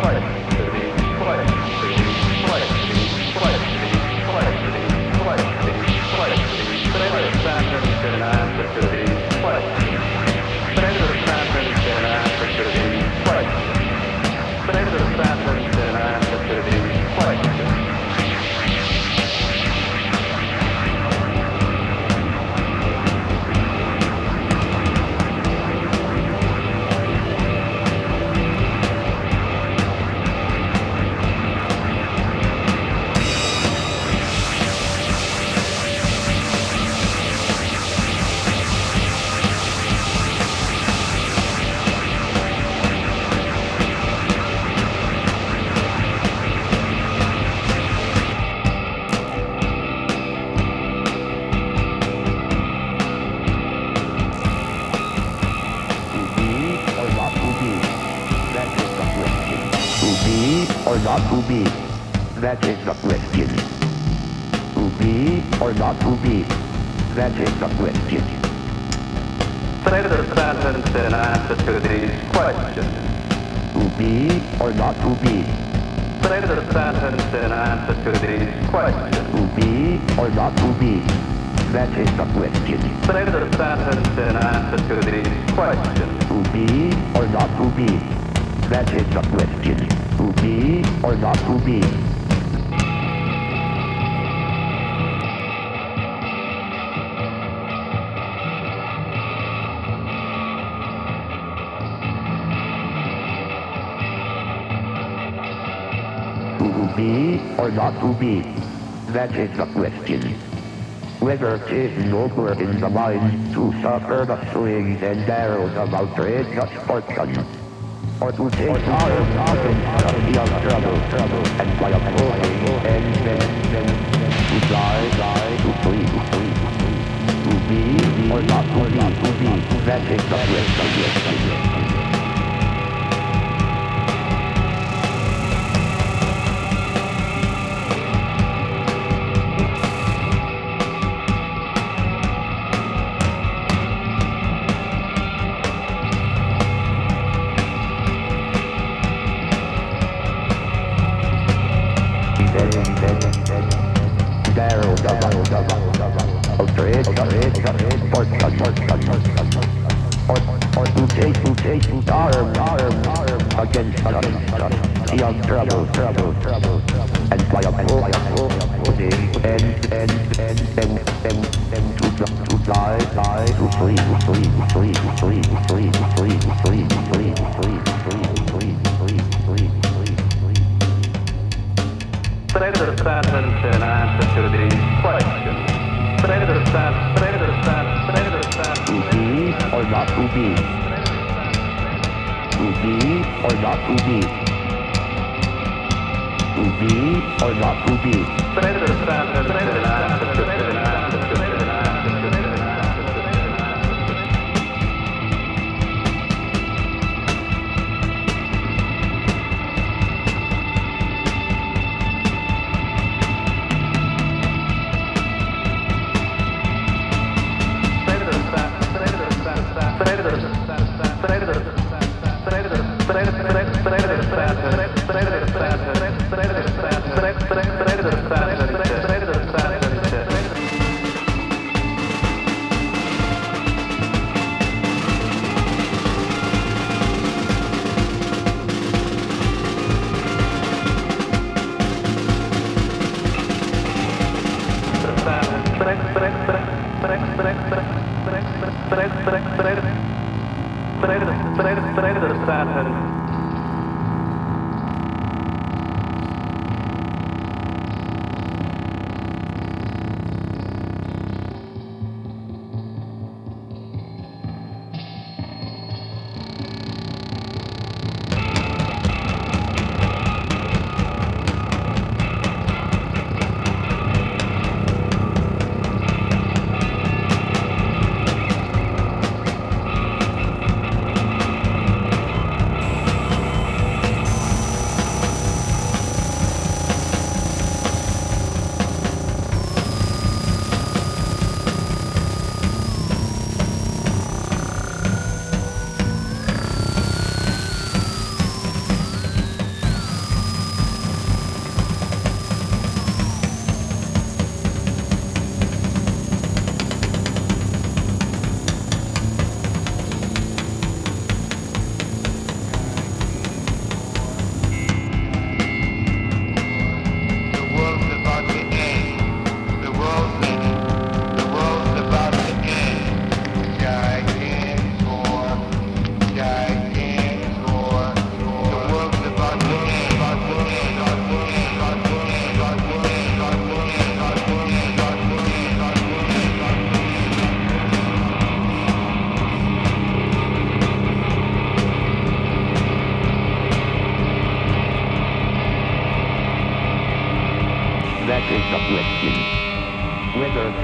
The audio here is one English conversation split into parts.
Thank you. or not to be? That is the question. To be or not to be? That is the question. Play the sentence and answer to these questions. To be or not to be? Play the sentence and answer to these questions. To be or not to be? That is the question. Play the sentence and answer to these questions. To be or not to be? That is the question. To be or not to be? To be or not to be? That is the question whether it is nobler in the mind to suffer the slings and arrows of outrageous fortune or to take us out of your trouble, trouble, and fly up and then, then, to fly, fly, to free, to free, to be, or not to be, to be, that is the rest of your Jason arm, arm, arm against us. He has trouble, trouble, trouble. And by a pull, a pull, pussy, and, and, and, and, and, and to, to die, die, to free, to free, free, free, free, free, free, free, free, free, free, free, free, free, free. Answer to the question. Predator stat, predator stat or not to be. To be or not to be. To be or not to be. Brenner, Brenner, Brenner, Brenner, Brenner, Brenner, Brenner, Brenner,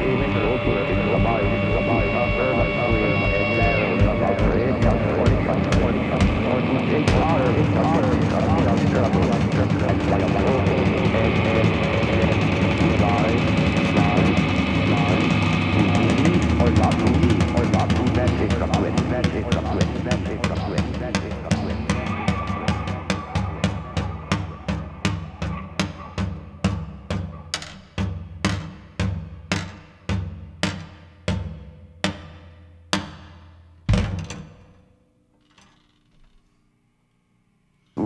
question. Whether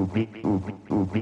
Ubi, ubi, ubi,